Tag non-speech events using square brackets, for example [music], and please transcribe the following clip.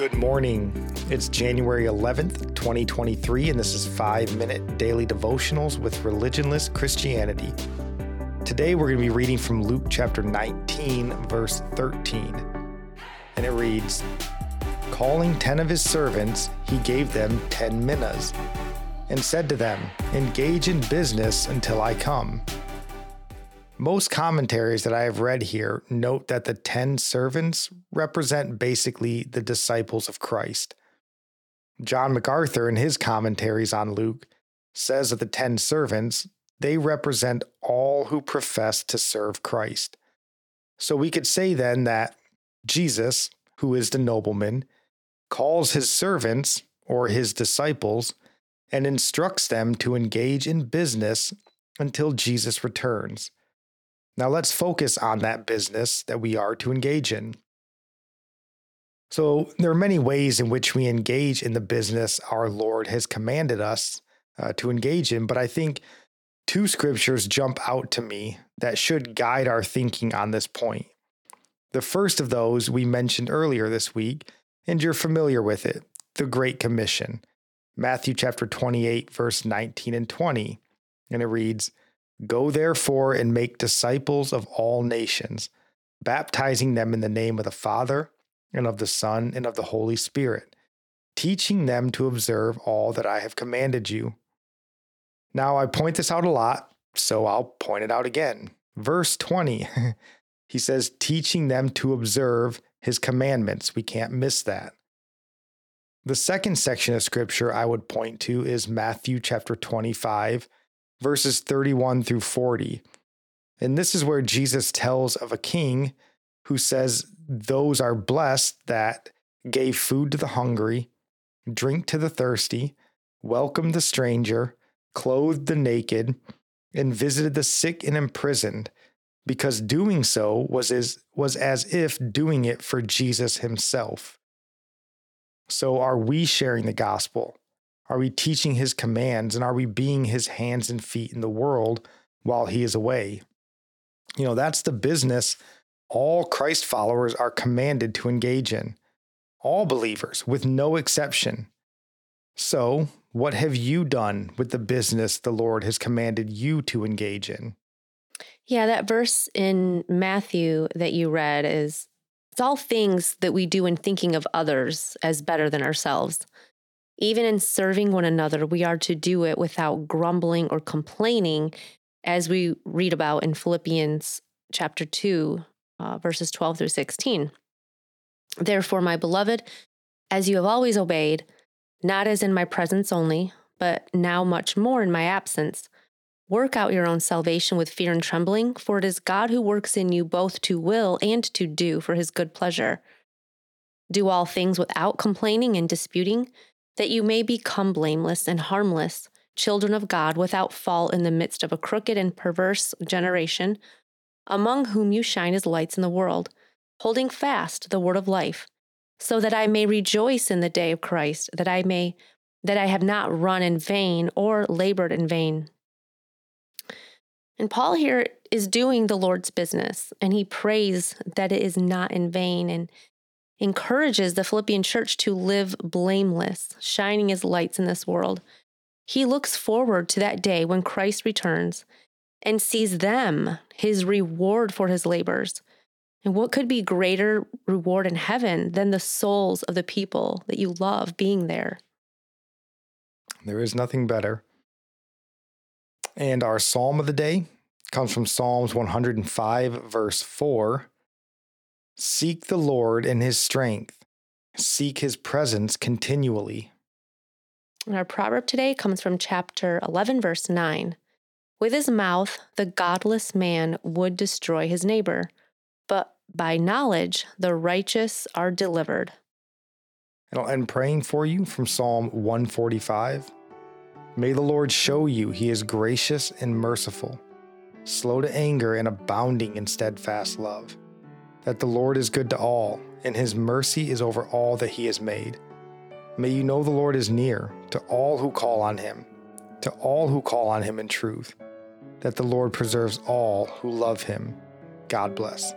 Good morning. It's January 11th, 2023, and this is 5 Minute Daily Devotionals with Religionless Christianity. Today we're going to be reading from Luke chapter 19, verse 13. And it reads Calling 10 of his servants, he gave them 10 minas and said to them, Engage in business until I come. Most commentaries that I have read here note that the 10 servants represent basically the disciples of Christ. John MacArthur, in his commentaries on Luke, says that the 10 servants, they represent all who profess to serve Christ. So we could say then that Jesus, who is the nobleman, calls his servants or his disciples and instructs them to engage in business until Jesus returns. Now let's focus on that business that we are to engage in. So, there are many ways in which we engage in the business our Lord has commanded us uh, to engage in, but I think two scriptures jump out to me that should guide our thinking on this point. The first of those we mentioned earlier this week, and you're familiar with it the Great Commission, Matthew chapter 28, verse 19 and 20. And it reads, Go therefore and make disciples of all nations, baptizing them in the name of the Father, and of the Son, and of the Holy Spirit, teaching them to observe all that I have commanded you. Now, I point this out a lot, so I'll point it out again. Verse 20, [laughs] he says, teaching them to observe his commandments. We can't miss that. The second section of scripture I would point to is Matthew chapter 25, verses 31 through 40. And this is where Jesus tells of a king who says, Those are blessed that gave food to the hungry, drink to the thirsty, welcomed the stranger, clothed the naked, and visited the sick and imprisoned, because doing so was as, was as if doing it for Jesus himself. So, are we sharing the gospel? Are we teaching his commands and are we being his hands and feet in the world while he is away? You know, that's the business all Christ followers are commanded to engage in. All believers, with no exception. So, what have you done with the business the Lord has commanded you to engage in? Yeah, that verse in Matthew that you read is it's all things that we do in thinking of others as better than ourselves. Even in serving one another, we are to do it without grumbling or complaining, as we read about in Philippians chapter 2, uh, verses 12 through 16. Therefore, my beloved, as you have always obeyed, not as in my presence only, but now much more in my absence, work out your own salvation with fear and trembling, for it is God who works in you both to will and to do for his good pleasure. Do all things without complaining and disputing that you may become blameless and harmless, children of God, without fault in the midst of a crooked and perverse generation, among whom you shine as lights in the world, holding fast the word of life, so that I may rejoice in the day of Christ, that I may that I have not run in vain or labored in vain. And Paul here is doing the Lord's business, and he prays that it is not in vain. And encourages the Philippian church to live blameless, shining as lights in this world. He looks forward to that day when Christ returns and sees them, his reward for his labors. And what could be greater reward in heaven than the souls of the people that you love being there? There is nothing better. And our psalm of the day comes from Psalms 105, verse 4. Seek the Lord in his strength, seek his presence continually. And our proverb today comes from chapter 11, verse 9. With his mouth, the godless man would destroy his neighbor, but by knowledge, the righteous are delivered. And I'll end praying for you from Psalm 145. May the Lord show you he is gracious and merciful, slow to anger and abounding in steadfast love that the Lord is good to all, and his mercy is over all that he has made. May you know the Lord is near to all who call on him, to all who call on him in truth, that the Lord preserves all who love him. God bless.